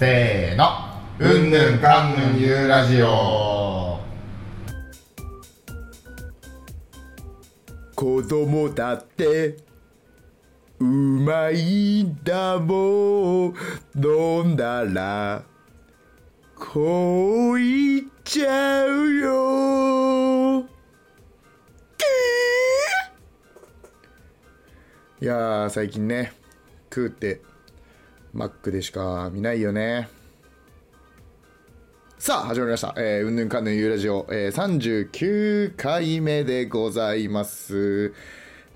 せーの。うんぬんかんぬんゆうラジオ。子供だってうまいんだもん。飲んだらこういっちゃうよ。いやー最近ね食うってマックでしか見ないよね。さあ始まりました「えー、うんぬんかんぬんゆうラジオ」えー、39回目でございます。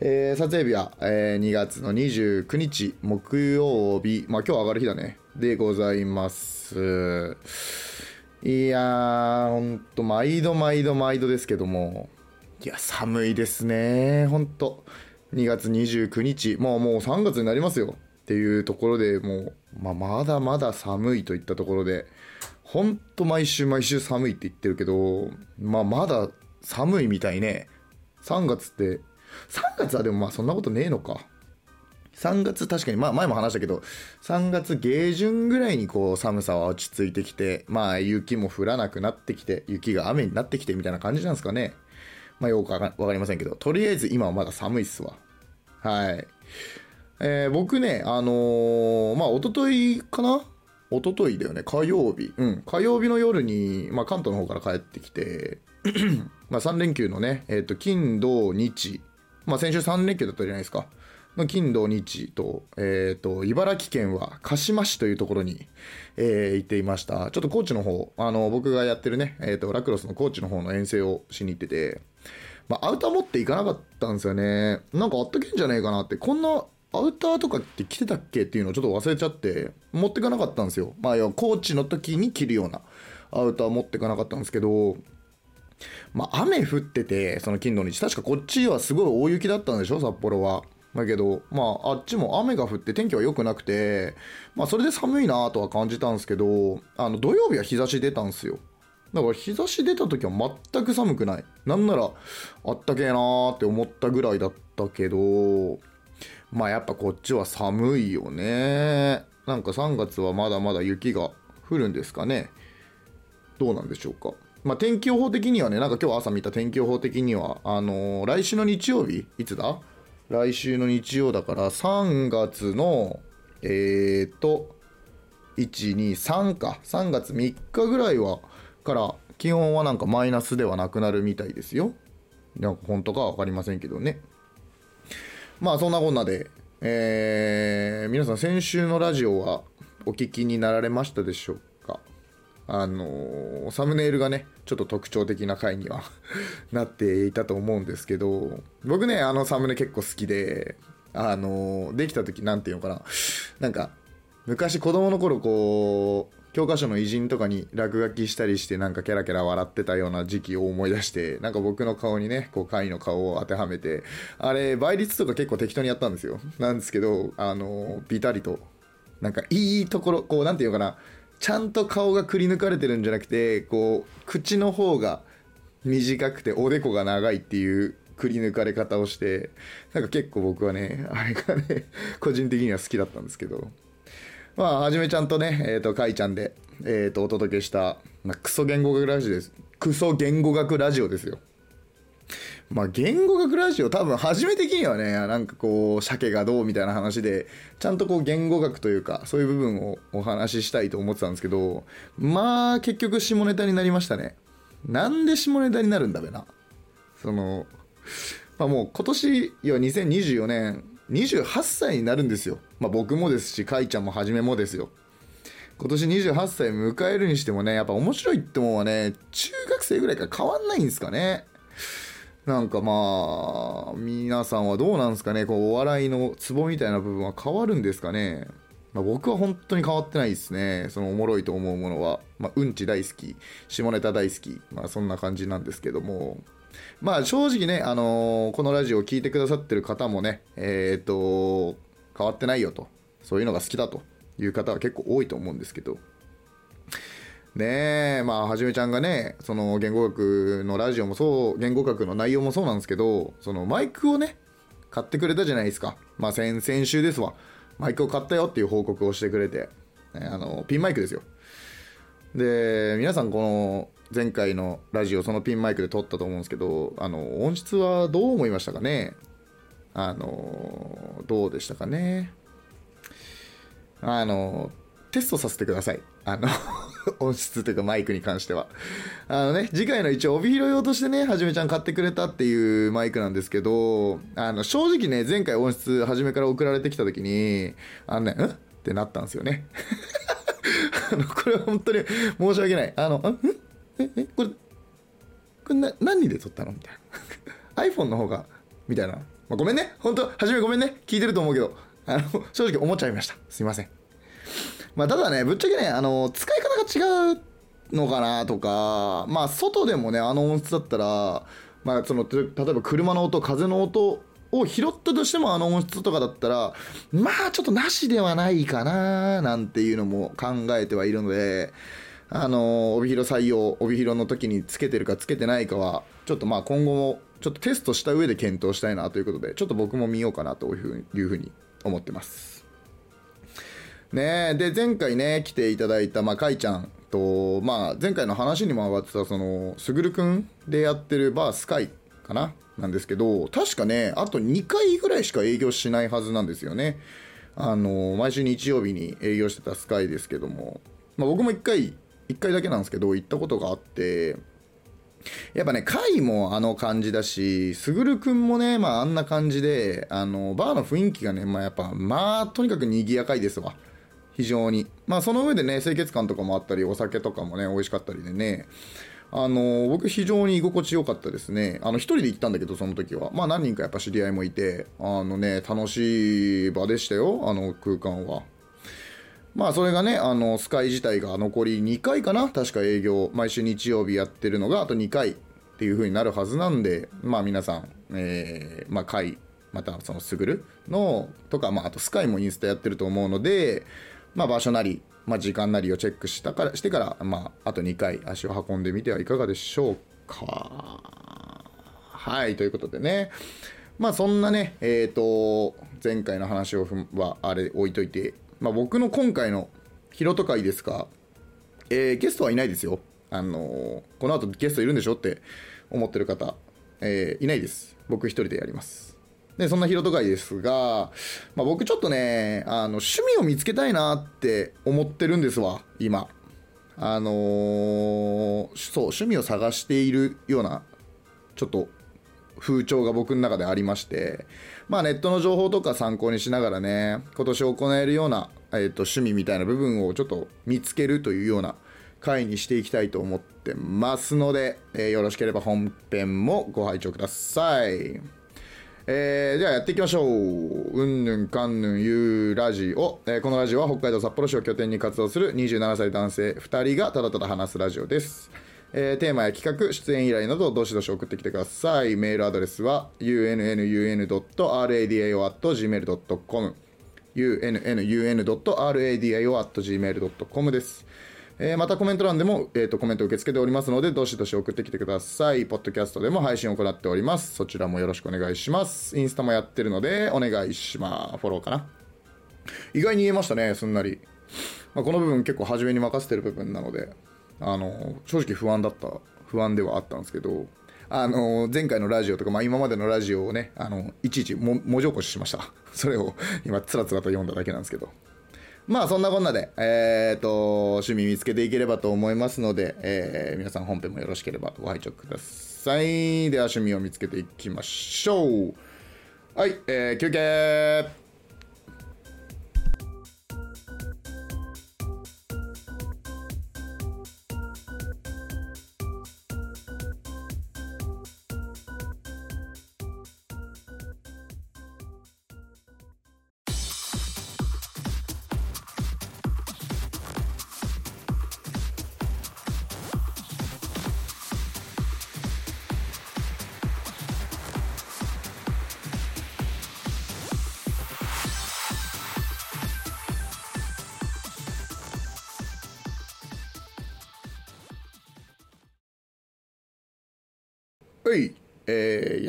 えー、撮影日は、えー、2月の29日木曜日。まあ今日上がる日だね。でございます。いやーほんと毎度毎度毎度ですけども。いや寒いですね。ほんと。2月29日。もうもう3月になりますよ。っていうところでもう、まあ、まだまだ寒いといったところでほんと毎週毎週寒いって言ってるけど、まあ、まだ寒いみたいね。3月って3月はでもまあそんなことねえのか。3月確かに、まあ、前も話したけど3月下旬ぐらいにこう寒さは落ち着いてきてまあ雪も降らなくなってきて雪が雨になってきてみたいな感じなんですかね。まあよくわかりませんけどとりあえず今はまだ寒いっすわ。はい。えー、僕ねあのー、まあ一昨日かな？一昨日だよね火曜日。うん。火曜日の夜に、まあ、関東の方から帰ってきて まあ3連休のね、えーと、金土日。まあ先週3連休だったじゃないですか。の金土日と,、えーと、茨城県は鹿嶋市というところに、えー、行っていました。ちょっと高知の方あの僕がやってるね、えーと、ラクロスの高知の方の遠征をしに行ってて、まあ、アウター持っていかなかったんですよね。なんかあったけんじゃねえかなってこんなアウターとかって着てたっけっていうのをちょっと忘れちゃって持ってかなかったんですよまあ高知の時に着るようなアウター持ってかなかったんですけどまあ雨降っててその金土日確かこっちはすごい大雪だったんでしょ札幌はだけど、まあ、あっちも雨が降って天気は良くなくて、まあ、それで寒いなとは感じたんですけど、あの、土曜日は日差し出たんですよ。だから日差し出た時は全く寒くない。なんなら、あったけえなーって思ったぐらいだったけど、まあやっぱこっちは寒いよね。なんか3月はまだまだ雪が降るんですかね。どうなんでしょうか。まあ、天気予報的にはね、なんか今日朝見た天気予報的には、あのー、来週の日曜日、いつだ？来週の日曜だから3月のえーと123か3月3日ぐらいはから気温はなんかマイナスではなくなるみたいですよなんか本当か分かりませんけどねまあそんなこんなでえー、皆さん先週のラジオはお聞きになられましたでしょうか？あのー、サムネイルがね、ちょっと特徴的な回には なっていたと思うんですけど、僕ね、あのサムネ結構好きで、あのー、できた時なんていうのかな、なんか、昔子供の頃こう、教科書の偉人とかに落書きしたりしてなんかキャラキャラ笑ってたような時期を思い出してなんか僕の顔にねこう貝の顔を当てはめてあれ倍率とか結構適当にやったんですよ。なんですけどあのビタリとなんかいいところこうなんていうのかなちゃんと顔がくり抜かれてるんじゃなくてこう口の方が短くておでこが長いっていうくり抜かれ方をしてなんか結構僕はねあれがね個人的には好きだったんですけど。まあはじめちゃんとねえっ、ー、とかいちゃんでえっ、ー、とお届けした、まあ、クソ言語学ラジオです。クソ言語学ラジオですよ。まあ、言語学ラジオ多分初め的にはね。なんかこう鮭がどうみたいな話でちゃんとこう言語学というかそういう部分をお話ししたいと思ってたんですけどまあ結局下ネタになりましたね。なんで下ネタになるんだべな。そのまあもう今年要は2024年28歳になるんですよ。まあ僕もですしかいちゃんもはじめもですよ。今年28歳迎えるにしてもねやっぱ面白いってもんはね中学生ぐらいから変わんないんですかね。なんかまあ、皆さんはどうなんですかね、こうお笑いのツボみたいな部分は変わるんですかね。まあ、僕は本当に変わってないですね。そのおもろいと思うものは。まあ、うんち大好き、下ネタ大好き、まあそんな感じなんですけども。まあ正直ね、あのー、このラジオを聴いてくださってる方もね、えー、っと、変わってないよと、そういうのが好きだという方は結構多いと思うんですけど、ねえ、まあ、はじめちゃんがね、その言語学のラジオもそう、言語学の内容もそうなんですけど、そのマイクをね、買ってくれたじゃないですか。まあ、先、先週ですわ。マイクを買ったよっていう報告をしてくれて。あのピンマイクですよで皆さんこの前回のラジオそのピンマイクで撮ったと思うんですけどあの音質はどう思いましたかね？あのどうでしたかね？あのテストさせてください。あの 音質というかマイクに関しては。あのね次回の一応帯広用としてねはじめちゃん買ってくれたっていうマイクなんですけどあの正直ね前回音質はじめから送られてきた時にあのねん？ってなったんですよね。あのこれは本当に申し訳ない。あのん？ええこれこれな何で撮ったの？みたいな。iPhone の方がみたいな、まあ、ごめんね。本当はじめごめんね。聞いてると思うけど。あの正直思っちゃいました。すいません。まあ、ただね、ぶっちゃけね、あの、使い方が違うのかなとか、まあ、外でもね、あの音質だったら、まあ、その、例えば車の音、風の音を拾ったとしても、あの音質とかだったら、まあ、ちょっとなしではないかな、なんていうのも考えてはいるので、あの、帯広採用、帯広の時につけてるかつけてないかは、ちょっとまあ今後も、ちょっとテストした上で検討したいなということで、ちょっと僕も見ようかなというふうに思ってます。ね。で前回ね来ていただいた、まあ、かいちゃんと、まあ、前回の話にも上がってたそのすぐるくんでやってるバースカイかななんですけど確かねあと2回ぐらいしか営業しないはずなんですよね。あの毎週日曜日に営業してたスカイですけども、まあ、僕も1回1回だけなんですけど行ったことがあってやっぱね、回もあの感じだし、すぐるくんもね、まああんな感じで、あの、バーの雰囲気がね、まあやっぱ、まあとにかく賑やかいですわ。非常に。まあその上でね、清潔感とかもあったり、お酒とかもね、美味しかったりでね、あの僕非常に居心地よかったですね。あの、一人で行ったんだけど、その時は。まあ何人かやっぱ知り合いもいて、あのね、楽しい場でしたよ、あの空間は。まあそれがね、あの、スカイ自体が残り2回かな確か営業、毎週日曜日やってるのがあと2回っていう風になるはずなんで、まあ皆さん、えー、まあ回、またそのすぐるの、とか、まああとスカイもインスタやってると思うので、まあ場所なり、まあ時間なりをチェックしたから、してから、まああと2回足を運んでみてはいかがでしょうか。はい、ということでね。まあそんなね、えっ、ー、と、前回の話をはあれ置いといて、まあ、僕の今回のヒロト会ですが、えー、ゲストはいないですよ。あのー、この後ゲストいるんでしょって思ってる方、えー、いないです。僕一人でやります。で、そんなヒロト会ですが、まあ、僕ちょっとね、あの、趣味を見つけたいなって思ってるんですわ、今。あのー、そう、趣味を探しているような、ちょっと風潮が僕の中でありまして、まあ、ネットの情報とか参考にしながらね、今年行えるような、えーと、趣味みたいな部分をちょっと見つけるというような回にしていきたいと思ってますので、えー、よろしければ本編もご拝聴ください。えー、ではやっていきましょう。うんぬんかんぬんゆうラジオ、えー、このラジオは北海道札幌市を拠点に活動する27歳男性2人がただただ話すラジオです。えー、テーマや企画、出演依頼などどしどし送ってきてください。メールアドレスは unnun.radio.gmail.com unnun.radio.gmail.com です。えー、またコメント欄でも、えーと、コメント受け付けておりますので、どしどし送ってきてください。ポッドキャストでも配信を行っております。そちらもよろしくお願いします。インスタもやってるので、お願いします。フォローかな。意外に言えましたね、すんなり。まあ、この部分結構初めに任せてる部分なので、あの正直不安だった不安ではあったんですけどあの前回のラジオとか、まあ、今までのラジオをねあのいちいち文字起こししましたそれを今つらつらと読んだだけなんですけどまあそんなこんなで、えーと、趣味見つけていければと思いますので、えー、皆さん本編もよろしければご拝聴ください。では趣味を見つけていきましょう。はい、えー、休憩。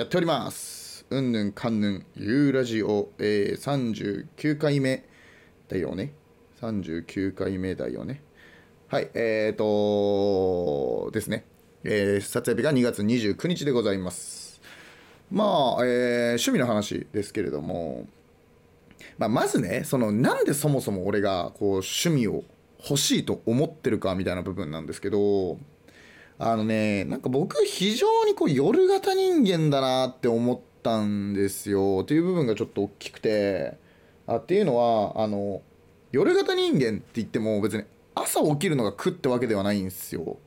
やっております。うんぬんかんぬんゆうラジオ、えー、39回目だよね。39回目だよね。はいえーとですね、えー撮影日が2月29日でございます。まあ、えー趣味の話ですけれども。まあ、まずねそのなんでそもそも俺がこう趣味を欲しいと思ってるかみたいな部分なんですけど。あのねなんか僕非常にこう夜型人間だなって思ったんですよ。っていう部分がちょっと大きくて。あっていうのはあの夜型人間って言っても別に朝起きるのが苦ってわけではないんですよ。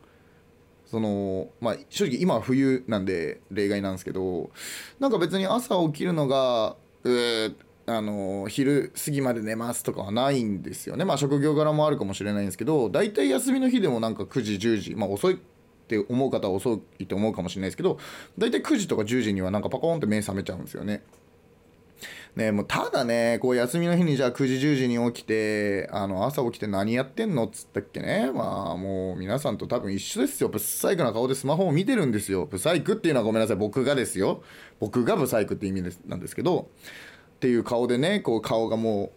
そのまあ正直今は冬なんで例外なんですけど。なんか別に朝起きるのがうーあの昼過ぎまで寝ますとかはないんですよね。まあ職業柄もあるかもしれないんですけど大体休みの日でもなんか9時10時まあ遅いって思う方は遅いと思うかもしれないですけど大体9時とか10時にはなんかパコーンって目覚めちゃうんですよね。ね、もうただねこう休みの日にじゃあ9時10時に起きてあの朝起きて何やってんのっつったっけね。まあもう皆さんと多分一緒ですよ。ブサイクな顔でスマホを見てるんですよ。ブサイクっていうのはごめんなさい。僕がですよ。僕がブサイクって意味ですなんですけど。っていう顔でねこう顔がも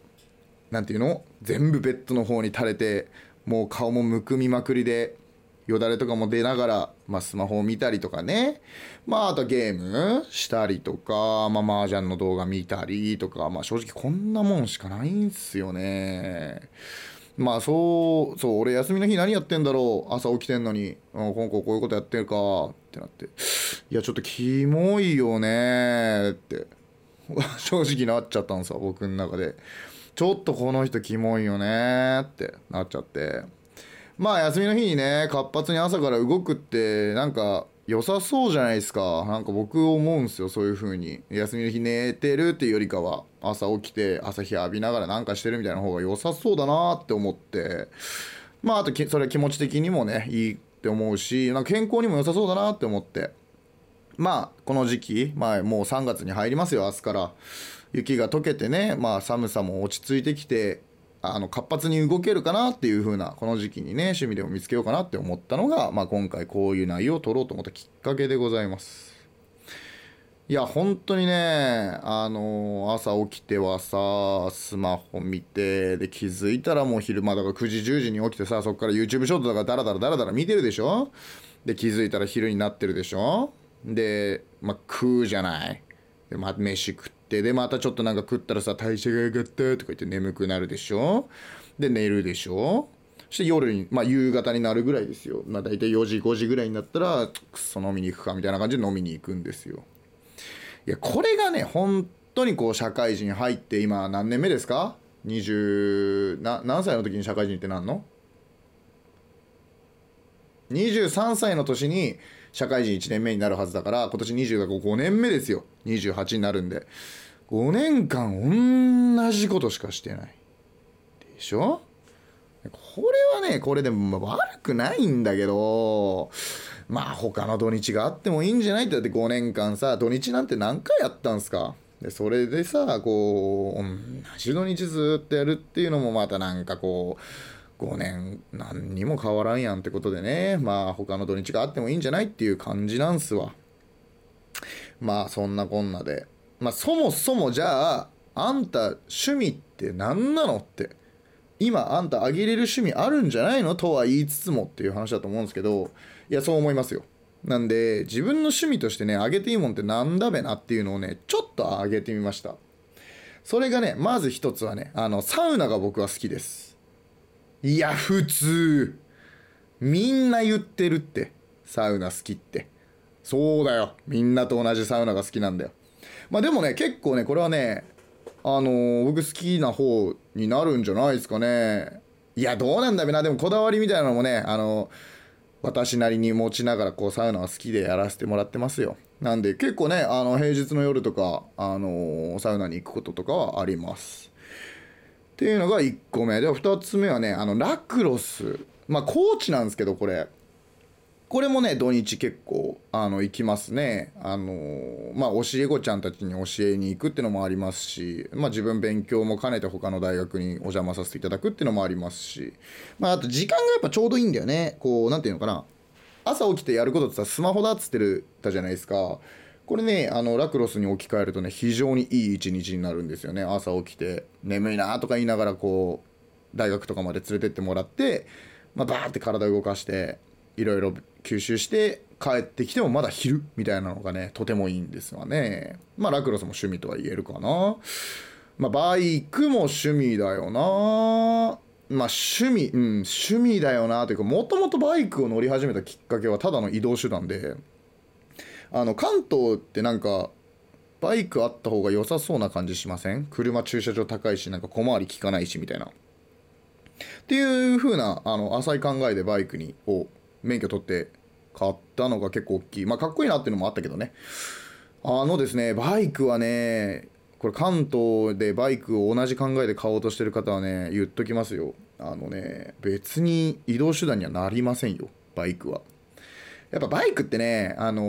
うなんていうの？全部ベッドの方に垂れてもう顔もむくみまくりでよだれとかも出ながら、まあ、スマホを見たりとかね。まああとゲームしたりとかまあ麻雀の動画見たりとかまあ正直こんなもんしかないんすよね。まあそうそう俺休みの日何やってんだろう。朝起きてんのに、うん、今後こういうことやってるかってなって。いやちょっとキモいよねって。正直なっちゃったんすよ僕の中で。ちょっとこの人キモいよねってなっちゃって。まあ休みの日にね活発に朝から動くってなんか良さそうじゃないですか。なんか僕思うんすよそういう風に。休みの日寝てるっていうよりかは朝起きて朝日浴びながらなんかしてるみたいな方が良さそうだなって思って。まああとそれは気持ち的にもねいいって思うしなんか健康にも良さそうだなって思って。まあこの時期、まあ、もう3月に入りますよ明日から。雪が溶けてね、まあ、寒さも落ち着いてきてあの活発に動けるかなっていう風なこの時期にね趣味でも見つけようかなって思ったのが、まあ、今回こういう内容を撮ろうと思ったきっかけでございます。いや本当にねあの朝起きてはさスマホ見てで気づいたらもう昼間だから9時10時に起きてさそこから YouTube ショートとかダラダラダラダラ見てるでしょ？で気づいたら昼になってるでしょ？で、まあ、食うじゃない。で、まあ、飯食ってでまたちょっとなんか食ったらさ代謝が上がったとか言って眠くなるでしょ？で寝るでしょ？そして夜に、まあ、夕方になるぐらいですよ、まあ、大体4時5時ぐらいになったらくそ飲みに行くかみたいな感じで飲みに行くんですよ。いやこれがね本当にこう社会人入って今何年目ですか？20な何歳の時に社会人ってなんの？23歳の年に社会人1年目になるはずだから今年20が5年目ですよ。28になるんで。5年間同じことしかしてない。でしょ？これはねこれでも悪くないんだけどまあ他の土日があってもいいんじゃない？ってだって5年間さ土日なんて何回やったんすか？でそれでさこう同じ土日ずっとやるっていうのもまたなんかこう5年何にも変わらんやんってことでね。まあ他の土日があってもいいんじゃない？っていう感じなんすわ。まあそんなこんなで。まあそもそもじゃああんた趣味って何なのって。今あんたあげれる趣味あるんじゃないのとは言いつつもっていう話だと思うんですけどいやそう思いますよ。なんで自分の趣味としてねあげていいもんってなんだべなっていうのをねちょっとあげてみました。それがねまず一つはねあのサウナが僕は好きです。いや普通。みんな言ってるってサウナ好きって。そうだよ。みんなと同じサウナが好きなんだよ。まあでもね結構ねこれはねあのー僕好きな方になるんじゃないですかね。いやどうなんだべな。でもこだわりみたいなのもねあの私なりに持ちながらこうサウナは好きでやらせてもらってますよ。なんで結構ねあの平日の夜とか、あのサウナに行くこととかはあります。っていうのが1個目。で2つ目はねあのラクロス。まあコーチなんですけどこれ。これもね土日結構あの行きますね。あのまあ教え子ちゃんたちに教えに行くっていうのもありますしまあ自分勉強も兼ねて他の大学にお邪魔させていただくっていうのもありますしまああと時間がやっぱちょうどいいんだよね。こうなんていうのかな。朝起きてやることってさスマホだっつってるたじゃないですか。これねあのラクロスに置き換えるとね非常にいい一日になるんですよね。朝起きて眠いなとか言いながらこう大学とかまで連れてってもらって、まあ、バーって体動かしていろいろ吸収して帰ってきてもまだ昼みたいなのがねとてもいいんですわね。まあラクロスも趣味とは言えるかな。まあバイクも趣味だよな。まあ趣味うん趣味だよな。というかもともとバイクを乗り始めたきっかけはただの移動手段で。あの関東ってなんかバイクあった方が良さそうな感じしません？車駐車場高いしなんか小回り効かないしみたいな。っていう風なあの浅い考えでバイクにを免許取って買ったのが結構大きい。まあかっこいいなっていうのもあったけどね。あのですねバイクはねこれ関東でバイクを同じ考えで買おうとしてる方はね言っときますよ。あのね別に移動手段にはなりませんよバイクは。やっぱバイクってねあの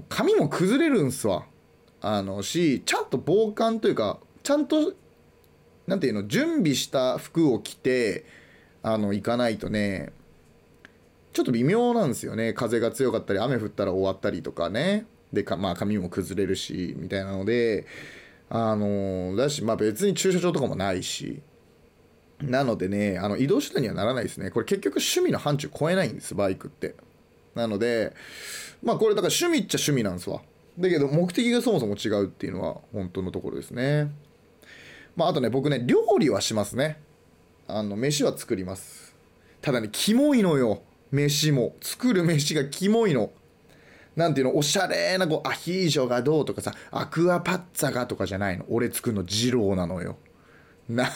ー髪も崩れるんすわ。あのしちゃんと防寒というかちゃんとなんていうの準備した服を着てあの行かないとねちょっと微妙なんですよね。風が強かったり雨降ったら終わったりとかね。でかまあ髪も崩れるしみたいなのであのだしまあ別に駐車場とかもないし。なのでねあの移動手段にはならないですね。これ結局趣味の範疇超えないんですバイクって。なのでまあこれだから趣味っちゃ趣味なんですわ。だけど目的がそもそも違うっていうのは本当のところですね。まああとね僕ね料理はしますね。あの飯は作ります。ただねキモいのよ。飯も作る飯がキモいの。なんていうのおしゃれなこうアヒージョがどうとかさアクアパッツァがとかじゃないの。俺作るの二郎なのよ。なん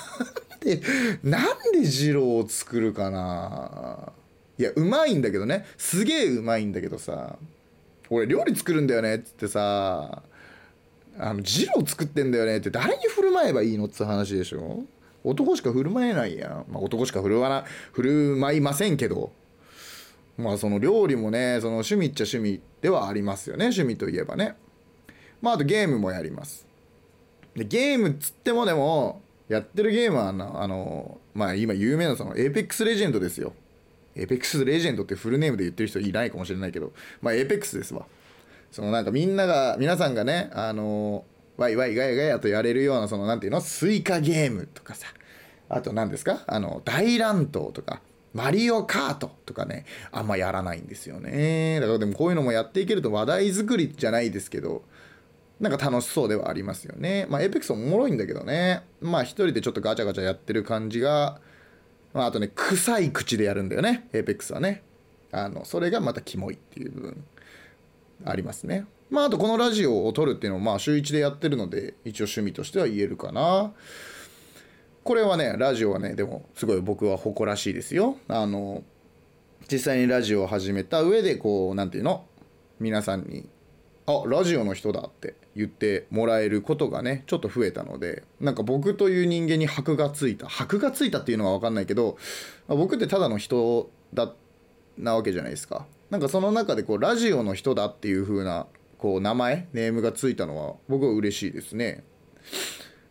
でなんで二郎を作るかな。いやうまいんだけどね。すげえうまいんだけどさ。俺料理作るんだよねっつってさあの二郎作ってんだよねって誰に振る舞えばいいのって話でしょ。男しか振る舞えないやん、まあ、男しか振るわな振る舞いませんけど。まあその料理もねその趣味っちゃ趣味ではありますよね趣味といえばね。まああとゲームもやります。でゲームっつってもでもやってるゲームはあのあのまあ今有名なその APEX レジェンドですよ。APEX レジェンドってフルネームで言ってる人いないかもしれないけどまあ APEX ですわ。そのなんかみんなが皆さんがねあのワイワイガヤガヤとやれるようなそのなんていうの？スイカゲームとかさ。あと何ですか？あの大乱闘とか。マリオカートとかねあんまやらないんですよね。だからでもこういうのもやっていけると話題作りじゃないですけどなんか楽しそうではありますよね。まあ APEX おもろいんだけどね。まあ一人でちょっとガチャガチャやってる感じがまああとね臭い口でやるんだよね。 APEX はね。あのそれがまたキモいっていう部分。ありますね。まああとこのラジオを撮るっていうのをまあ週1でやってるので一応趣味としては言えるかな。これはねラジオはねでもすごい僕は誇らしいですよ。あの実際にラジオを始めた上でこうなんていうの？皆さんに「あラジオの人だ」って言ってもらえることがねちょっと増えたのでなんか僕という人間に箔がついた。箔がついたっていうのは分かんないけど、ま僕ってただの人だなわけじゃないですか。なんかその中でこうラジオの人だっていう風なこう名前ネームがついたのは僕は嬉しいですね。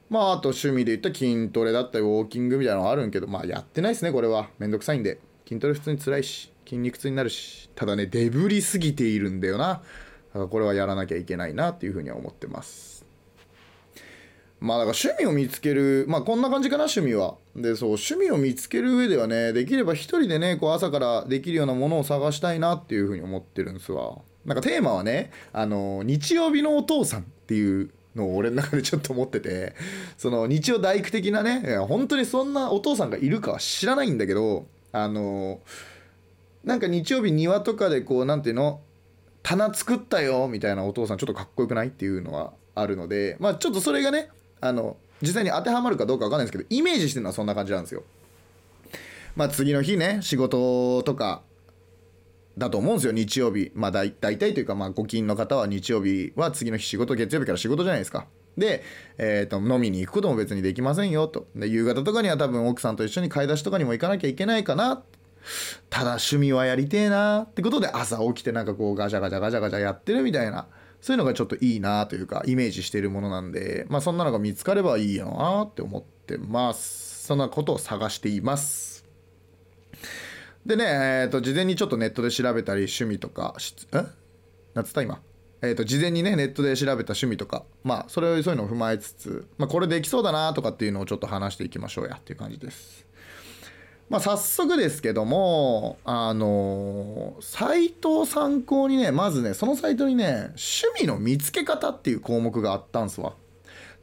まああと趣味で言った筋トレだったりウォーキングみたいなのあるんけどまあやってないですねこれは。めんどくさいんで。筋トレ普通に辛いし筋肉痛になるしただねデブりすぎているんだよな。だからこれはやらなきゃいけないなっていうふうには思ってます。まあだから趣味を見つけるまあこんな感じかな趣味は。でそう趣味を見つける上ではねできれば一人でねこう朝からできるようなものを探したいなっていうふうに思ってるんですわ。なんかテーマはねあの日曜日のお父さんっていうのを俺の中でちょっと思っててその日曜大工的なね本当にそんなお父さんがいるかは知らないんだけどあのなんか日曜日庭とかでこうなんていうの棚作ったよみたいなお父さんちょっとかっこよくないっていうのはあるのでまあちょっとそれがねあの実際に当てはまるかどうかわかんないですけどイメージしてるのはそんな感じなんですよ。まあ次の日ね仕事とかだと思うんですよ日曜日。まあ大大体というかまあご勤の方は日曜日は次の日仕事月曜日から仕事じゃないですか。で、えー、と飲みに行くことも別にできませんよと。で夕方とかには多分奥さんと一緒に買い出しとかにも行かなきゃいけないかな。ただ趣味はやりてえなってことで朝起きてなんかこうガチャガチャガチャガチャやってるみたいな。そういうのがちょっといいなというかイメージしてるものなんで。まあそんなのが見つかればいいよなって思ってます。そんなことを探しています。でね、えー、と事前にちょっとネットで調べたり趣味とかえ？なんつった今。えー、と事前にねネットで調べた趣味とか。まあそれをそういうのを踏まえつつ、まあ、これできそうだなとかっていうのをちょっと話していきましょうや。っていう感じです。まあ、早速ですけども、あのーサイトを参考にね、まずね、そのサイトにね、趣味の見つけ方っていう項目があったんすわ。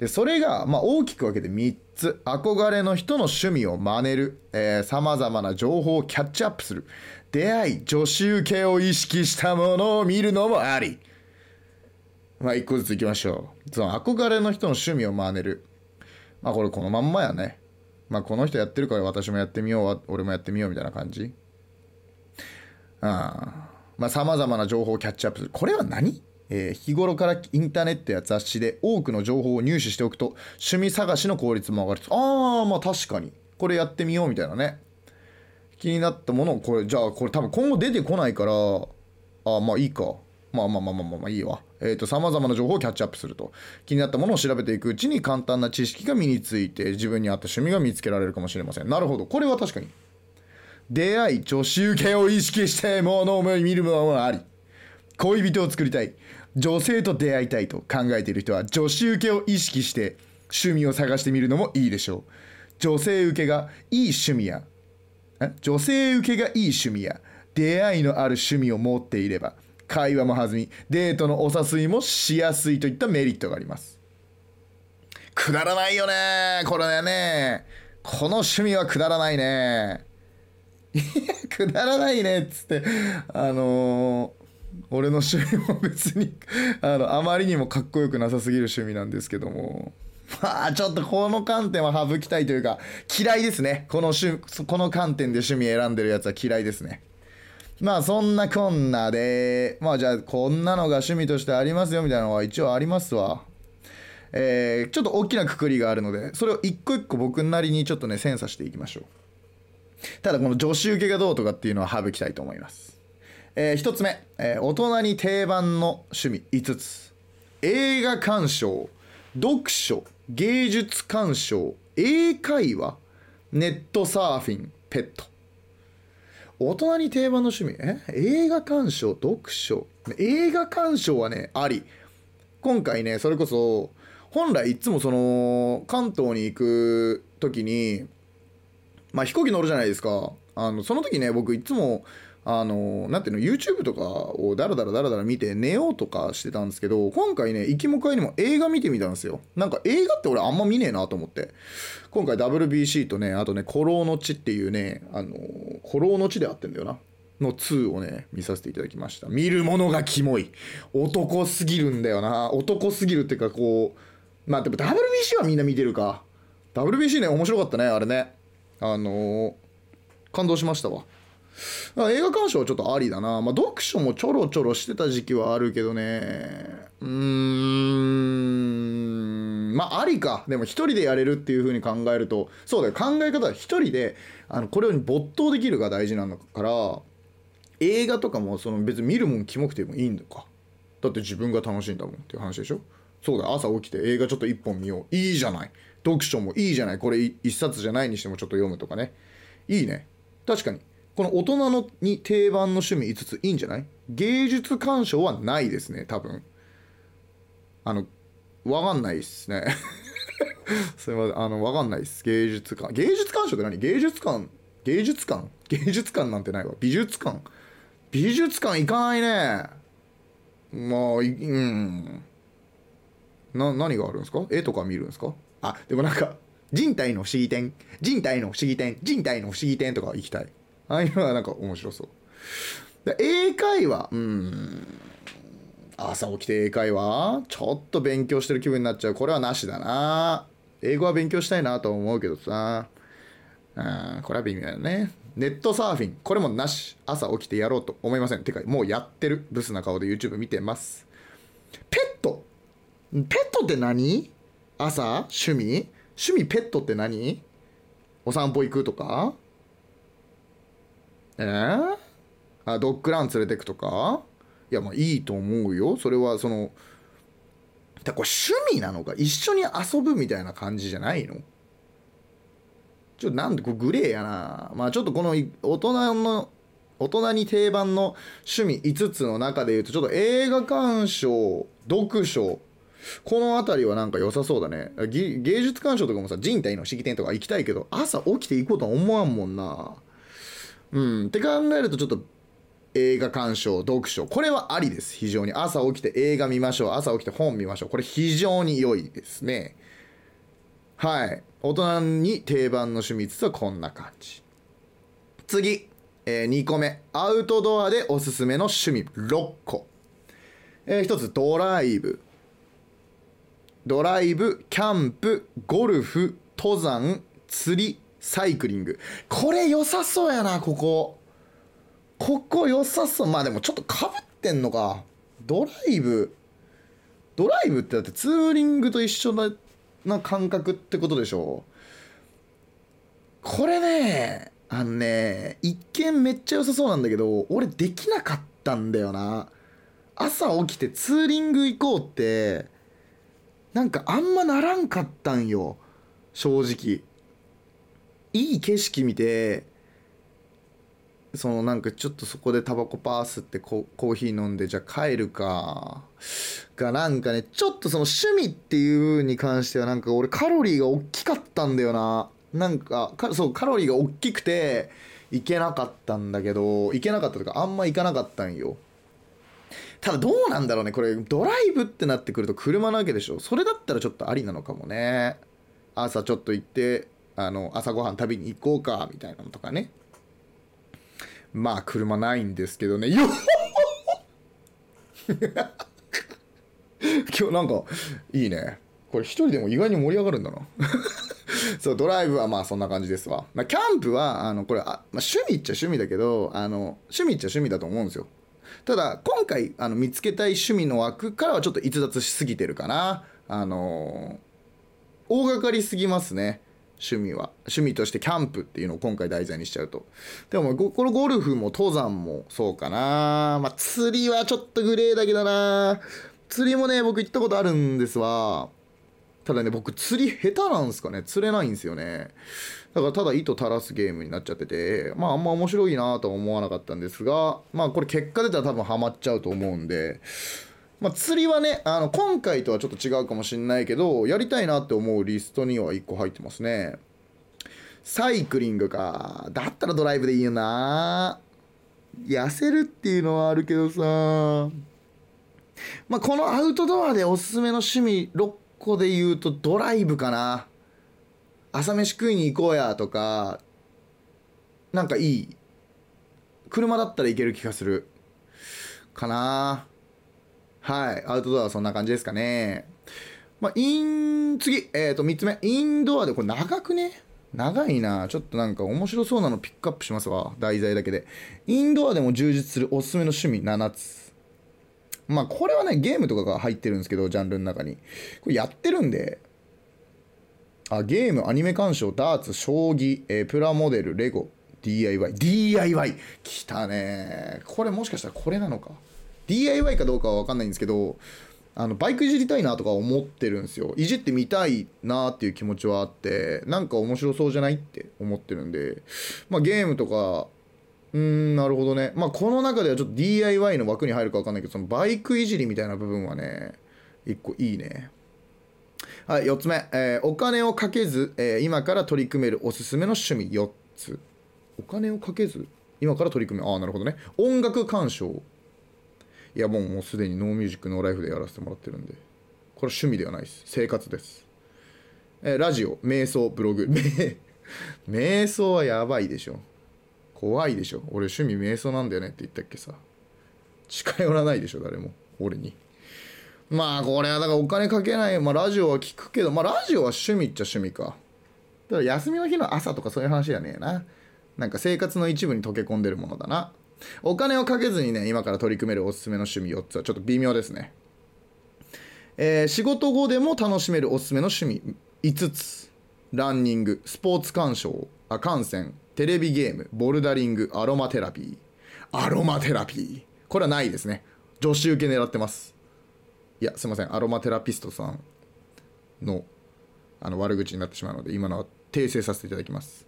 で、それが、まあ、大きく分けて3つ。憧れの人の趣味を真似る。えー、様々な情報をキャッチアップする。出会い、女子受けを意識したものを見るのもあり。まあ、一個ずついきましょう。その憧れの人の趣味を真似る。まあ、これこのまんまやね。まあ、この人やってるから私もやってみよう、俺もやってみようみたいな感じ。ああまあ、様々な情報をキャッチアップする。これは何？えー日頃からインターネットや雑誌で多くの情報を入手しておくと趣味探しの効率も上がるああまあ確かに。これやってみようみたいなね。気になったものをこれじゃあこれ多分今後出てこないからあまあいいか。まあまあまあまあまあまあいいわ。えっ、と様々な情報をキャッチアップすると。気になったものを調べていくうちに簡単な知識が身について自分に合った趣味が見つけられるかもしれません。なるほど。これは確かに。出会い女子受けを意識してものを見るものもあり。恋人を作りたい。女性と出会いたいと考えている人は女子受けを意識して趣味を探してみるのもいいでしょう。女性受けがいい趣味や女性受けがいい趣味や出会いのある趣味を持っていれば会話も弾みデートのお誘いもしやすいといったメリットがあります。くだらないよねこれね。この趣味はくだらないね。くだらないねっつってあのー俺の趣味も別に あのあまりにもかっこよくなさすぎる趣味なんですけども。まあちょっとこの観点は省きたいというか嫌いですね。この趣この観点で趣味選んでるやつは嫌いですね。まあそんなこんなでまあじゃあこんなのが趣味としてありますよみたいなのは一応ありますわ。えー、ちょっと大きなくくりがあるのでそれを一個一個僕なりにちょっとね精査していきましょう。ただこの女子受けがどうとかっていうのは省きたいと思います。えー、1つ目、えー大人に定番の趣味5つ。映画鑑賞読書芸術鑑賞英会話ネットサーフィンペット。大人に定番の趣味？え？映画鑑賞読書。映画鑑賞はねあり。今回ねそれこそ本来いつもその関東に行く時にまあ飛行機乗るじゃないですか。あのその時ね僕いつもあのなんていうの YouTube とかをダラダラダラダラ見て寝ようとかしてたんですけど今回ね行きも帰りも映画見てみたんですよ。なんか映画って俺あんま見ねえなと思って。今回 WBC とねあとね「古老の地」っていうねあの古老の地であってんだよな。の2をね見させていただきました。見るものがキモい。男すぎるんだよな。男すぎるっていうかこうまあでも WBC はみんな見てるか。WBC ね面白かったねあれね。あのー感動しましたわ。映画鑑賞はちょっとありだな、まあ、読書もちょろちょろしてた時期はあるけどね。うーん。まあありか。でも一人でやれるっていう風に考えると。そうだよ。考え方は一人であのこれに没頭できるが大事なのから映画とかもその別に見るもんキモくてもいいんだか。だって自分が楽しいんだもんっていう話でしょ。そうだよ。朝起きて映画ちょっと一本見よう。いいじゃない。読書もいいじゃない。これい一冊じゃないにしてもちょっと読むとかね。いいね。確かに。この大人のに定番の趣味5ついいんじゃない？芸術鑑賞はないですね多分。あのわかんないっすね。すいませんあのわかんないっす。芸術館芸術鑑賞って何？芸術館芸術館？芸術館なんてないわ。美術館。美術館行かないね。まあいうん。な何があるんですか？絵とか見るんですか？あでもなんか人体の不思議展。人体の不思議展。人体の不思議展とか行きたい。ああいうのはなんか面白そう。英会話。うん。朝起きて英会話。ちょっと勉強してる気分になっちゃう。これはなしだな。英語は勉強したいなと思うけどさ。うん。これは微妙だね。ネットサーフィン。これもなし。朝起きてやろうと思いません。てかもうやってる。ブスな顔で YouTube 見てます。ペット。ペットって何？朝？趣味？趣味ペットって何？お散歩行くとか？えー、あドッグラン連れてくとか？いやまあいいと思うよ。それはそのだこれ趣味なのか？一緒に遊ぶみたいな感じじゃないの？ちょっとなんでこれグレーやな。まあちょっとこの大人の大人に定番の趣味5つの中で言うとちょっと映画鑑賞読書この辺りはなんか良さそうだね。芸術鑑賞とかもさ人体の式典とか行きたいけど朝起きて行こうとは思わんもんな。うん。って考えるとちょっと映画鑑賞読書これはありです。非常に。朝起きて映画見ましょう。朝起きて本見ましょう。これ非常に良いですね。はい。大人に定番の趣味つつはこんな感じ。次、えー2個目。アウトドアでおすすめの趣味。6個、え1つドライブ。ドライブキャンプゴルフ登山釣り。サイクリング。これ良さそうやなここ。ここ良さそう。まあでもちょっとかぶってんのか。ドライブ。ドライブってだってツーリングと一緒なな感覚ってことでしょ。これねあのね一見めっちゃ良さそうなんだけど俺できなかったんだよな。朝起きてツーリング行こうってなんかあんまならんかったんよ。正直。いい景色見てそのなんかちょっとそこでタバコパースってココーヒー飲んでじゃあ帰るかがなんかねちょっとその趣味っていう風に関してはなんか俺カロリーが大きかったんだよな。なんかそうカロリーが大きくていけなかったんだけどいけなかったとかあんまいかなかったんよ。ただどうなんだろうねこれドライブってなってくると車なわけでしょ。それだったらちょっとありなのかもね。朝ちょっと行ってあの朝ごはん食べに行こうかみたいなのとかね。まあ車ないんですけどね。よ 今日なんかいいね。これ一人でも意外に盛り上がるんだな。そうドライブはまあそんな感じですわ、まあ、キャンプはあのこれあ、まあ、趣味っちゃ趣味だけどあの趣味っちゃ趣味だと思うんですよ。ただ今回あの見つけたい趣味の枠からはちょっと逸脱しすぎてるかな。あの大掛かりすぎますね。趣味は趣味としてキャンプっていうのを今回題材にしちゃうと。でもこのゴルフも登山もそうかな。まあ釣りはちょっとグレーだけどな。釣りもね僕行ったことあるんですわ。ただね僕釣り下手なんですかね。釣れないんですよね。だからただ糸垂らすゲームになっちゃっててまああんま面白いなとは思わなかったんですがまあこれ結果出たら多分ハマっちゃうと思うんでまあ、釣りはねあの今回とはちょっと違うかもしれないけどやりたいなって思うリストには1個入ってますね。サイクリングか。だったらドライブでいいよな。痩せるっていうのはあるけどさ。まあこのアウトドアでおすすめの趣味6個で言うとドライブかな。朝飯食いに行こうやとかなんかいい。車だったらいける気がする。かな。はいアウトドアはそんな感じですかね。まあイン次えっ、ー、と3つ目。インドアでこれ長くね？長いな。ちょっとなんか面白そうなのピックアップしますわ。題材だけで。インドアでも充実するおすすめの趣味7つ。まあこれはねゲームとかが入ってるんですけどジャンルの中に。これやってるんで。あゲームアニメ鑑賞ダーツ将棋、えー、プラモデルレゴ DIY DIY 来たね。これもしかしたらこれなのか。DIY かどうかは分かんないんですけどあのバイクいじりたいなとか思ってるんですよ。いじってみたいなっていう気持ちはあってなんか面白そうじゃないって思ってるんで。まあゲームとかうーんなるほどね。まあこの中ではちょっと DIY の枠に入るか分かんないけどそのバイクいじりみたいな部分はね一個いいね。はい4つ目、えーお金をかけず、えー今から取り組めるおすすめの趣味4つ。お金をかけず？今から取り組めああなるほどね。音楽鑑賞。いやもうもうすでにノーミュージックノーライフでやらせてもらってるんで。これ趣味ではないです。生活です、えーラジオ瞑想ブログ。瞑想はやばいでしょ。怖いでしょ。俺趣味瞑想なんだよねって言ったっけさ。近寄らないでしょ誰も。俺に。まあこれはだからお金かけない、まあ、ラジオは聞くけど、まあ、ラジオは趣味っちゃ趣味か。だ休みの日の朝とかそういう話じゃねえな。なんか生活の一部に溶け込んでるものだな。お金をかけずにね今から取り組めるおすすめの趣味4つはちょっと微妙ですね。えー仕事後でも楽しめるおすすめの趣味5つ。ランニングスポーツ鑑賞あ観戦。テレビゲームボルダリングアロマテラピー。アロマテラピー。これはないですね。女子受け狙ってます。いやすいません。アロマテラピストさんのあの悪口になってしまうので今のは訂正させていただきます。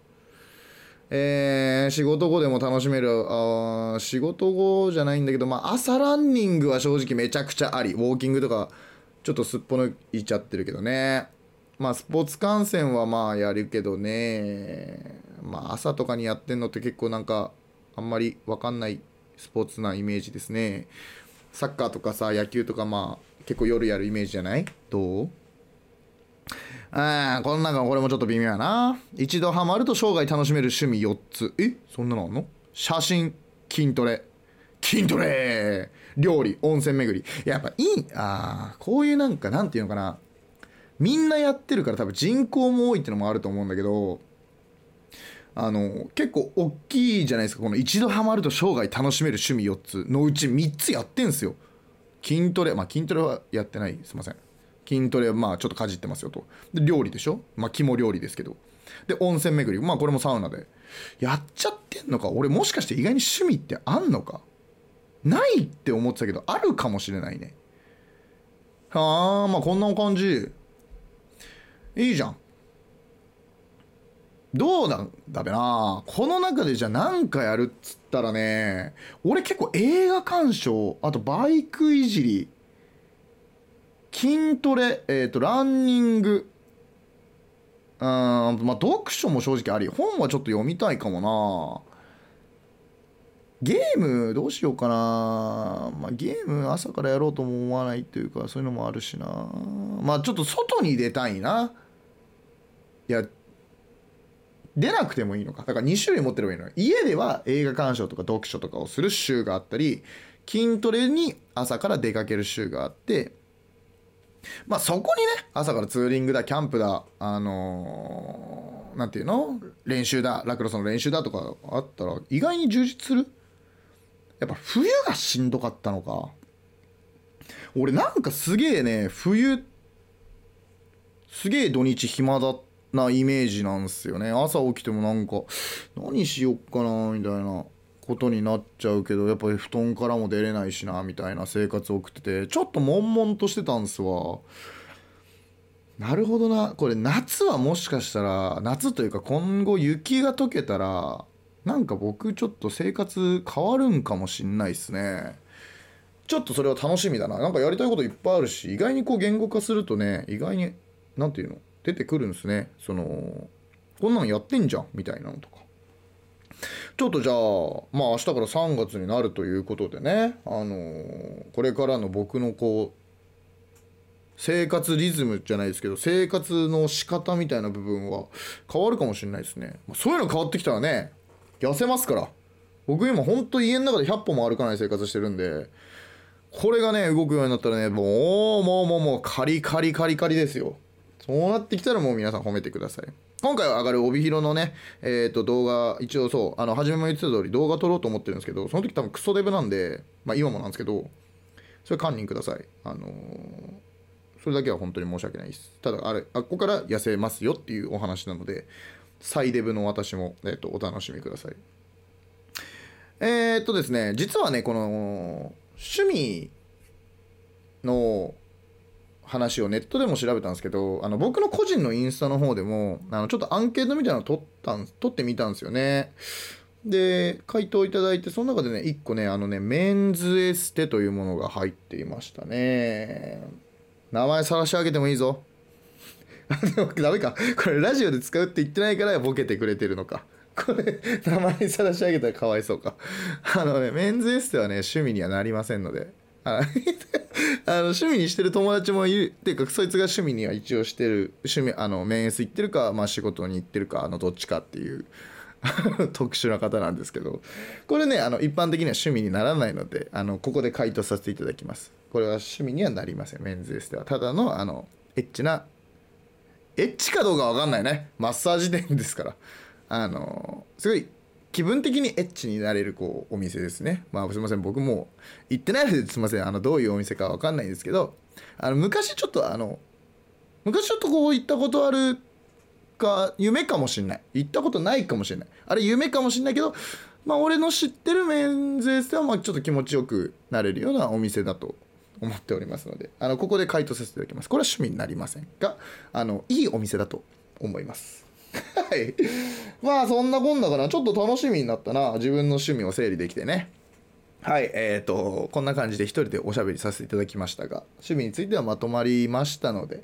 えー仕事後でも楽しめるあ仕事後じゃないんだけど、まあ、朝ランニングは正直めちゃくちゃあり。ウォーキングとかちょっとすっぽ抜いちゃってるけどね。まあスポーツ観戦はまあやるけどね。まあ朝とかにやってんのって結構なんかあんまり分かんないスポーツなイメージですね。サッカーとかさ野球とかまあ結構夜やるイメージじゃない？どう？ああこの中これもちょっと微妙やな。一度ハマると生涯楽しめる趣味4つ。え？そんなのあんの？写真筋トレ。筋トレ！料理温泉巡り。やっぱいいああこういうなんかなんていうのかな。みんなやってるから多分人口も多いってのもあると思うんだけどあの結構大きいじゃないですか。この一度ハマると生涯楽しめる趣味4つのうち3つやってんすよ。筋トレ。まあ筋トレはやってない。すいません。筋トレはまあちょっとかじってますよと。で料理でしょ？まあ肝料理ですけど。で温泉巡り。まあこれもサウナで。やっちゃってんのか？俺もしかして意外に趣味ってあんのか？ないって思ってたけどあるかもしれないね。はあまあこんな感じ。いいじゃん。どうなんだべな？この中でじゃあ何かやるっつったらね俺結構映画鑑賞あとバイクいじり筋トレ、えっ、ー、と、ランニング、うん、まあ、読書も正直あり。本はちょっと読みたいかもな。ゲームどうしようかな。まあ、ゲーム朝からやろうとも思わないっていうか、そういうのもあるしな。まあ、ちょっと外に出たいな。いや、出なくてもいいのか。だから2種類持ってればいいのよ。家では映画鑑賞とか読書とかをする週があったり、筋トレに朝から出かける週があって、まあそこにね、朝からツーリングだ、キャンプだ、あのー、なんていうの？練習だ、ラクロスの練習だとかあったら、意外に充実する？やっぱ冬がしんどかったのか。俺なんかすげえね、冬、すげえ土日暇だなイメージなんすよね。朝起きてもなんか、何しよっかな、みたいな。ことになっちゃうけどやっぱり布団からも出れないしなみたいな生活を送っててちょっと悶々としてたんすわ。なるほどな。これ夏はもしかしたら夏というか今後雪が溶けたらなんか僕ちょっと生活変わるんかもしんないっすね。ちょっとそれは楽しみだな。なんかやりたいこといっぱいあるし意外にこう言語化するとね意外に何て言うの？出てくるんですね。そのこんなんやってんじゃんみたいなのとか。ちょっとじゃあ、まあ明日から3月になるということでね、あのー、これからの僕のこう、生活リズムじゃないですけど、生活の仕方みたいな部分は変わるかもしれないですね。そういうの変わってきたらね、痩せますから。僕今ほんと家の中で100歩も歩かない生活してるんで、これがね、動くようになったらね、もう、もう、もう、もう、カリカリカリカリですよ。そうなってきたらもう皆さん褒めてください。今回は上がる帯広のね、えっ、ー、と、動画、一応そう、あの、初めも言ってた通り動画撮ろうと思ってるんですけど、その時多分クソデブなんで、まあ今もなんですけど、それ堪忍ください。あのー、それだけは本当に申し訳ないです。ただ、あれ、あっこから痩せますよっていうお話なので、サイデブの私も、えっ、ー、と、お楽しみください。えっとですね、実はね、この、趣味の話をネットでも調べたんですけどあの僕の個人のインスタの方でもあのちょっとアンケートみたいなのを取ったん取ってみたんですよね。で回答いただいてその中でね1個ねあのねメンズエステというものが入っていましたね。名前さらし上げてもいいぞ。で もダメか。これラジオで使うって言ってないからボケてくれてるのか。これ名前さらし上げたらかわいそうか。あのねメンズエステはね趣味にはなりませんので。あの趣味にしてる友達もいるっていうかそいつが趣味には一応してる。趣味あの面接行ってるか、まあ、仕事に行ってるかのどっちかっていう。特殊な方なんですけど。これねあの一般的には趣味にならないのであのここで回答させていただきます。これは趣味にはなりません。メンズエステは。ただのあのエッチなエッチかどうかわかんないね。マッサージ店ですから。あのすごい気分的にエッチになれるこうお店ですね。まあすいません、僕も行ってないのですいません、あのどういうお店かわかんないんですけど、あの昔ちょっとあの、昔ちょっとこう行ったことあるか、夢かもしんない。行ったことないかもしれない。あれ夢かもしんないけど、まあ俺の知ってるメンズエステはまあちょっと気持ちよくなれるようなお店だと思っておりますので、あのここで回答させていただきます。これは趣味になりませんが、あのいいお店だと思います。はい。まあそんなこんなかな。ちょっと楽しみになったな。自分の趣味を整理できてね。はい、えーと、こんな感じで一人でおしゃべりさせていただきましたが、趣味についてはまとまりましたので、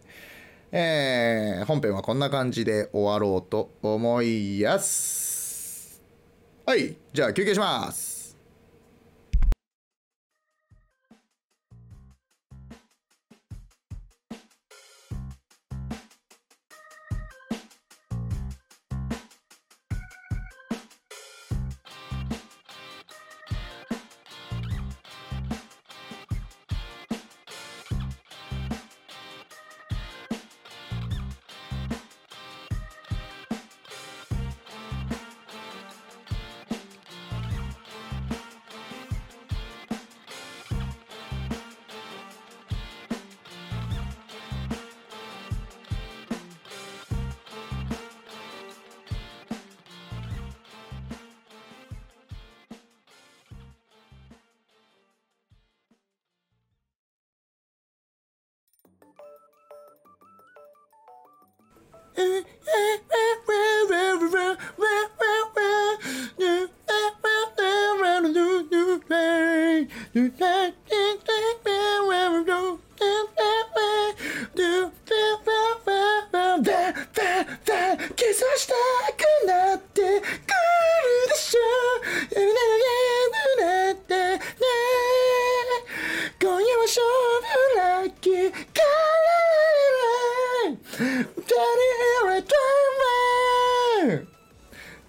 えー、本編はこんな感じで終わろうと思いやす。はい、じゃあ休憩します。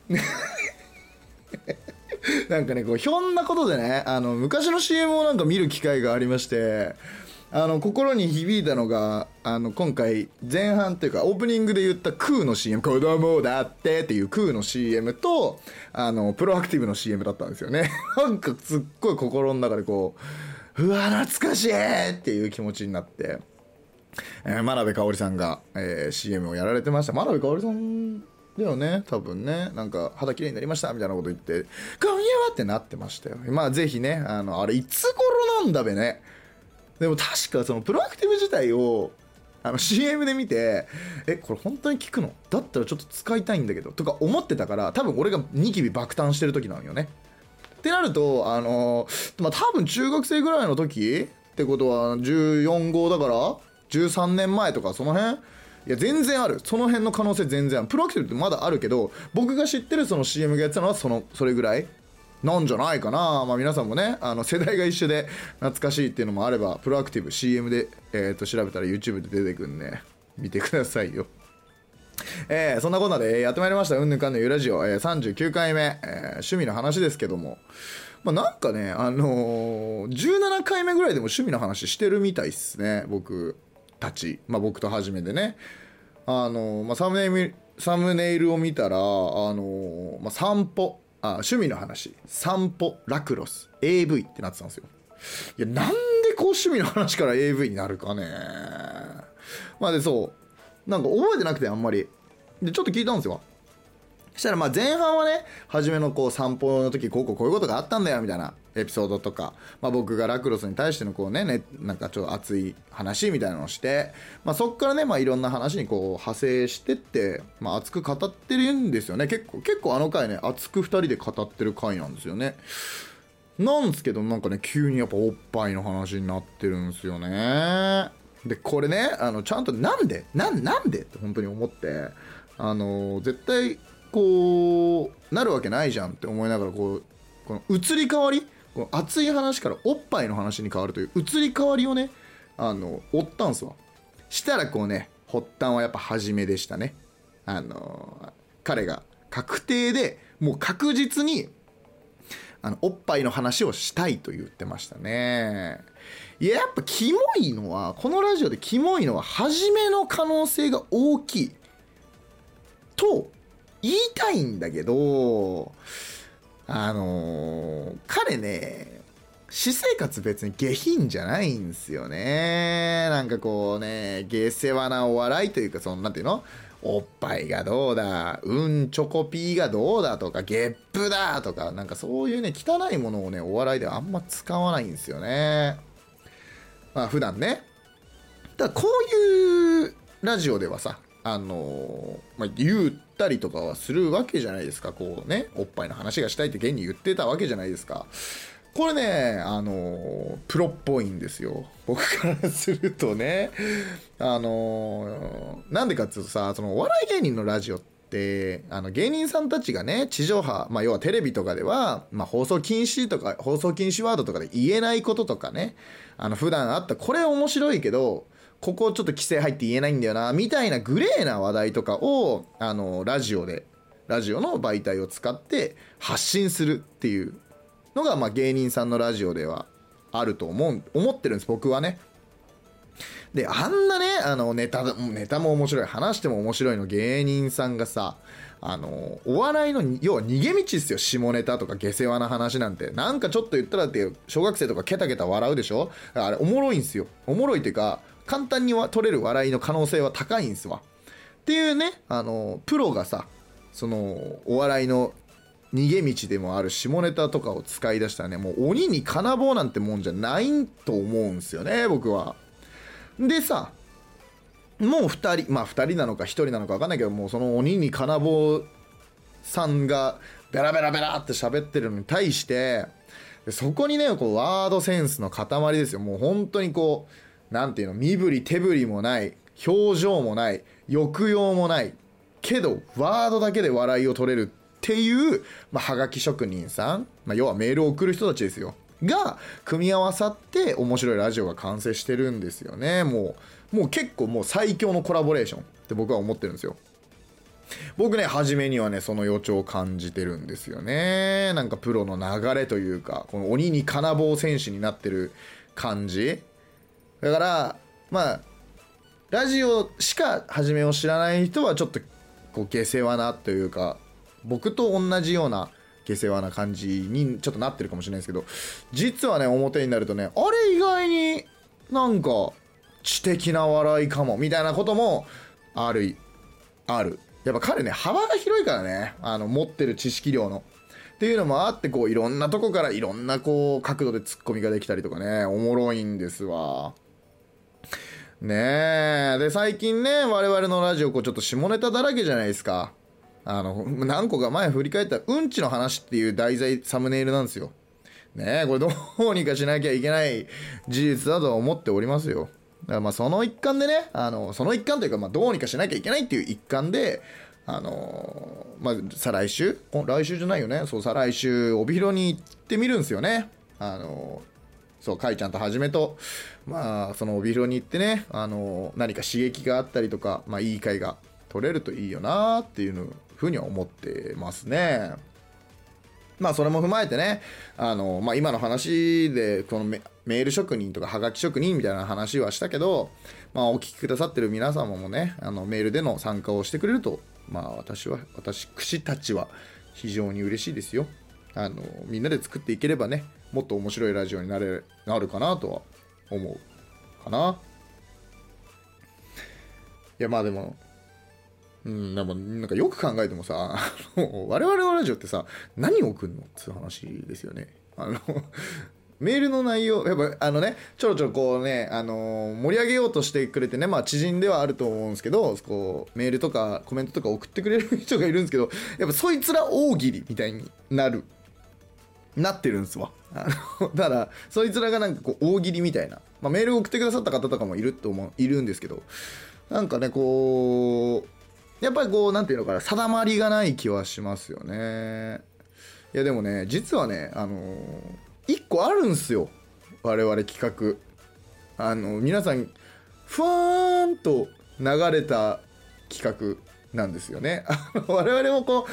なんかねこうひょんなことでねあの昔の CM をなんか見る機会がありましてあの心に響いたのがあの今回前半というかオープニングで言ったクーの CM「子供だって」っていうクーの CM とあのプロアクティブの CM だったんですよね。なんかすっごい心の中でこううわ懐かしいっていう気持ちになって、えー真鍋かおりさんが、えー CM をやられてました。真鍋かおりさんだよね多分ね。なんか肌綺麗になりましたみたいなこと言って「今夜は」ってなってましたよ。まあぜひねあのあれいつ頃なんだべね。でも確かそのプロアクティブ自体をあの CM で見てえこれ本当に効くの？だったらちょっと使いたいんだけどとか思ってたから多分俺がニキビ爆誕してる時なのよね。ってなるとあのまあ多分中学生ぐらいの時ってことは14号だから13年前とかその辺？いや全然ある。その辺の可能性全然ある。プロアクティブってまだあるけど僕が知ってるその CM がやってたのはそのそれぐらい？なんじゃないかな、まあ、皆さんもねあの世代が一緒で懐かしいっていうのもあればプロアクティブ CM で、えー、と調べたら YouTube で出てくるんで見てくださいよ。えーそんなこんなでやってまいりました「うんぬんかんぬんゆラジオ」えー39回目、えー趣味の話ですけども。まあ、なんかね、あのー17回目ぐらいでも趣味の話してるみたいっすね僕。たち、まあ、僕と初めてね。あのまあ、サムネイルサムネイルを見たら、あのまあ、散歩あ趣味の話。散歩ラクロス AV ってなってたんですよ。いやなんでこう趣味の話から AV になるかね。まあでそう。なんか覚えてなくてあんまり。でちょっと聞いたんですよ。そしたらまあ前半はね初めのこう散歩の時こうこうこういうことがあったんだよみたいな。エピソードとか、まあ、僕がラクロスに対してのこうねねなんかちょっと熱い話みたいなのをして、まあ、そっからね、まあ、いろんな話にこう派生してって、まあ、熱く語ってるんですよね。結構結構あの回ね熱く2人で語ってる回なんですよね。なんですけどなんかね急にやっぱおっぱいの話になってるんですよね。でこれねあのちゃんとなんでなんなんで？って本当に思ってあの絶対こうなるわけないじゃんって思いながらこうこの移り変わりこの熱い話からおっぱいの話に変わるという移り変わりをねあの追ったんすわ。したらこうね発端はやっぱ初めでしたね。あの彼が確定でもう確実にあのおっぱいの話をしたいと言ってましたね。いややっぱキモいのはこのラジオでキモいのは初めの可能性が大きいと言いたいんだけどあのー彼ね私生活別に下品じゃないんですよね。なんかこうね下世話なお笑いというかそのなんていうの？おっぱいがどうだうんチョコピーがどうだとかゲップだとかなんかそういうね汚いものをねお笑いではあんま使わないんですよね。まあ普段ね。だからこういうラジオではさあのまあ、言ったりとかはするわけじゃないですか。こうねおっぱいの話がしたいって現に言ってたわけじゃないですか。これねあのプロっぽいんですよ。僕からするとね。あのなんでかっていうとさそのお笑い芸人のラジオってあの芸人さんたちがね地上波、まあ、要はテレビとかでは、まあ、放送禁止とか放送禁止ワードとかで言えないこととかねあの普段あったこれ面白いけどここちょっと規制入って言えないんだよなみたいなグレーな話題とかをあのラジオでラジオの媒体を使って発信するっていうのが、まあ、芸人さんのラジオではあると思う思ってるんです僕はね。であんなねあのネタネタも面白い話しても面白いの芸人さんがさあのお笑いの要は逃げ道ですよ下ネタとか下世話な話なんて。なんかちょっと言ったらって小学生とかケタケタ笑うでしょ？あれおもろいんすよ。おもろいっていうか簡単に取れる笑いの可能性は高いんですわ。っていうねあのプロがさそのお笑いの逃げ道でもある下ネタとかを使い出したらねもう鬼に金棒なんてもんじゃないと思うんすよね僕は。でさもう2人まあ2人なのか1人なのか分かんないけどもうその鬼に金棒さんがベラベラベラって喋ってるのに対してそこにねこうワードセンスの塊ですよ。もう本当にこう何ていうの身振り手振りもない表情もない抑揚もないけどワードだけで笑いを取れるっていう、まあ、はがき職人さん、まあ、要はメールを送る人たちですよ。が組み合わさって面白いラジオが完成してるんですよね。もうもう結構もう最強のコラボレーション。って僕は思ってるんですよ。僕ね初めにはねその予兆を感じてるんですよね。なんかプロの流れというかこの鬼に金棒選手になってる感じ。だからまあラジオしか初めを知らない人はちょっとこう下世話なというか僕と同じような下世話な感じにちょっとなってるかもしれないですけど実はね表になるとねあれ意外になんか知的な笑いかもみたいなこともあるある。やっぱ彼ね幅が広いからねあの持ってる知識量の。っていうのもあってこういろんなとこからいろんなこう角度でツッコミができたりとかねおもろいんですわ。ねえで最近ね我々のラジオこうちょっと下ネタだらけじゃないですかあの、何個か前振り返ったら、うんちの話っていう題材、サムネイルなんですよ。ねえ、これどうにかしなきゃいけない事実だとは思っておりますよ。だからまあその一環でね、あの、その一環というか、まあどうにかしなきゃいけないっていう一環で、あのまあ、再来週？来週じゃないよね。そう、再来週、帯広に行ってみるんですよね。あのそう、かいちゃんとはじめと、まあ、その帯広に行ってね、あの何か刺激があったりとか、まあ、いい会が取れるといいよなっていうふうには思ってますね。まあそれも踏まえてね、あの、まあ今の話で、このメール職人とかはがき職人みたいな話はしたけど、まあお聞きくださってる皆様もね、あのメールでの参加をしてくれると、まあ私は、私、串たちは非常に嬉しいですよ。あの、みんなで作っていければね、もっと面白いラジオになれ、なるかなとは思うかな。いやまあでも、うん、でもなんかよく考えてもさ、我々のラジオってさ、何を送るの？っていう話ですよね。あのメールの内容、やっぱあのね、ちょろちょろこうね、あのー、盛り上げようとしてくれてね、まあ知人ではあると思うんですけど、こう、メールとかコメントとか送ってくれる人がいるんですけど、やっぱそいつら大喜利みたいになる、なってるんですわ。あの だから、そいつらがなんかこう、大喜利みたいな、まあメールを送ってくださった方とかもいると思う、いるんですけど、なんかね、こう、やっぱりこう、なんていうのかな、定まりがない気はしますよね。いや、でもね、実はね、あのー、一個あるんすよ。我々企画。あの、皆さん、ふわーんと流れた企画なんですよね。我々もこう、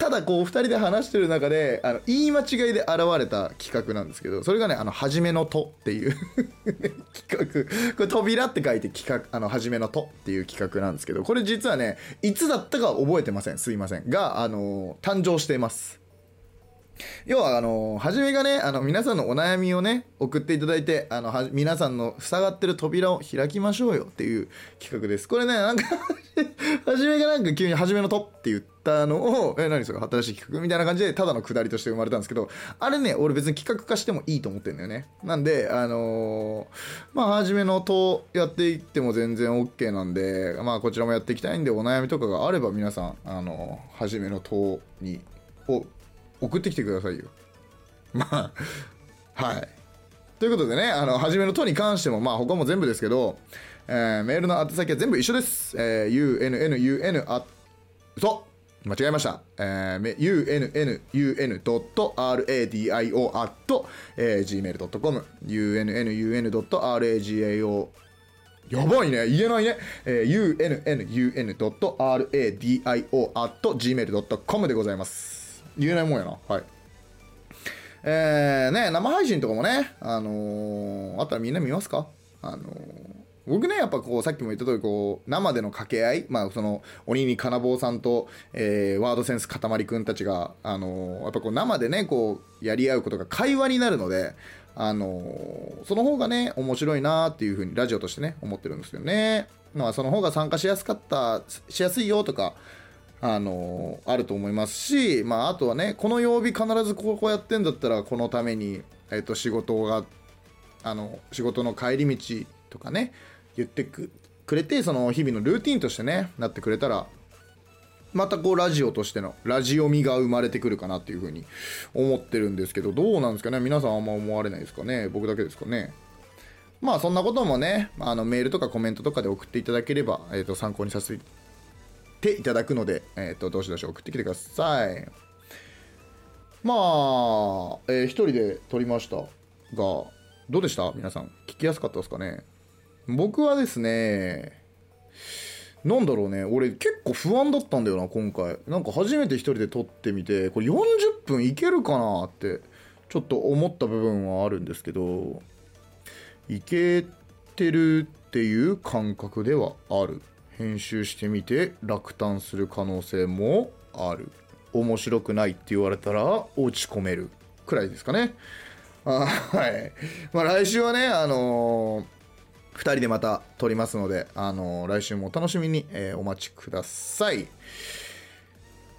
ただこう2人で話してる中であの言い間違いで現れた企画なんですけどそれがね「あの初めのと」っていう 企画。これ扉って書いて企画「あの初めのと」っていう企画なんですけどこれ実はねいつだったか覚えてません。すいません。があの誕生しています。要は、あの、はじめがね、あの、皆さんのお悩みをね、送っていただいて、あの、は皆さんの塞がってる扉を開きましょうよっていう企画です。これね、なんか はじめがなんか急にはじめのとって言ったのを、え、何それ新しい企画みたいな感じで、ただのくだりとして生まれたんですけど、あれね、俺別に企画化してもいいと思ってんだよね。なんで、あのー、まあ、はじめのとやっていっても全然 OK なんで、まあ、こちらもやっていきたいんで、お悩みとかがあれば皆さん、あのー、はじめのとに、を送ってきてくださいよ。まあ、はい。ということでね、あの、初めのとに関しても、まあ、他も全部ですけど、えーメールの宛先は全部一緒です。えー、unnun あ、そう間違えました。えー、め unnun.radio at、えー、gmail.com unnun.ragao やばいね言えないね、えー、unnun.radio.gmail.com でございます言えないもんやな。はい。えー、ね生配信とかもねあのーあったらみんな見ますか？あのー僕ねやっぱこうさっきも言った通りこう生での掛け合いまあその鬼に金棒さんと、えーワードセンスかたまりくんたちがあのーやっぱこう生でねこうやり合うことが会話になるのであのーその方がね面白いなっていうふうにラジオとしてね思ってるんですよね。まあその方が参加しやすかったしやすいよとかあのあると思いますし、まあ、あとはねこの曜日必ずここやってんだったらこのために、えっと仕事があの仕事の帰り道とかね言ってくくれてその日々のルーティンとしてねなってくれたらまたこうラジオとしてのラジオ味が生まれてくるかなっていうふうに思ってるんですけどどうなんですかね？皆さんあんま思われないですかね？僕だけですかね？まあそんなこともねあのメールとかコメントとかで送っていただければ、えー、と参考にさせてていただくので、えー、とどしどし送ってきてください。まあ、えー一人で撮りましたがどうでした？皆さん聞きやすかったですかね？僕はですねなんだろうね俺結構不安だったんだよな今回。なんか初めて一人で撮ってみてこれ40分いけるかなってちょっと思った部分はあるんですけどいけてるっていう感覚ではある。編集してみて落胆する可能性もある。面白くないって言われたら落ち込めるくらいですかね。はい。まあ来週はねあのー、2人でまた撮りますので、あのー来週も楽しみに、えーお待ちください。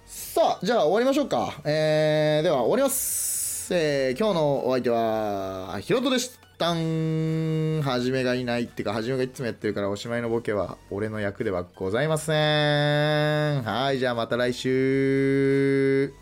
さあじゃあ終わりましょうか。えー、では終わります。えー、今日のお相手はヒロトでした。んはじめがいないっていうかはじめがいつもやってるからおしまいのボケは俺の役ではございません。はいじゃあまた来週。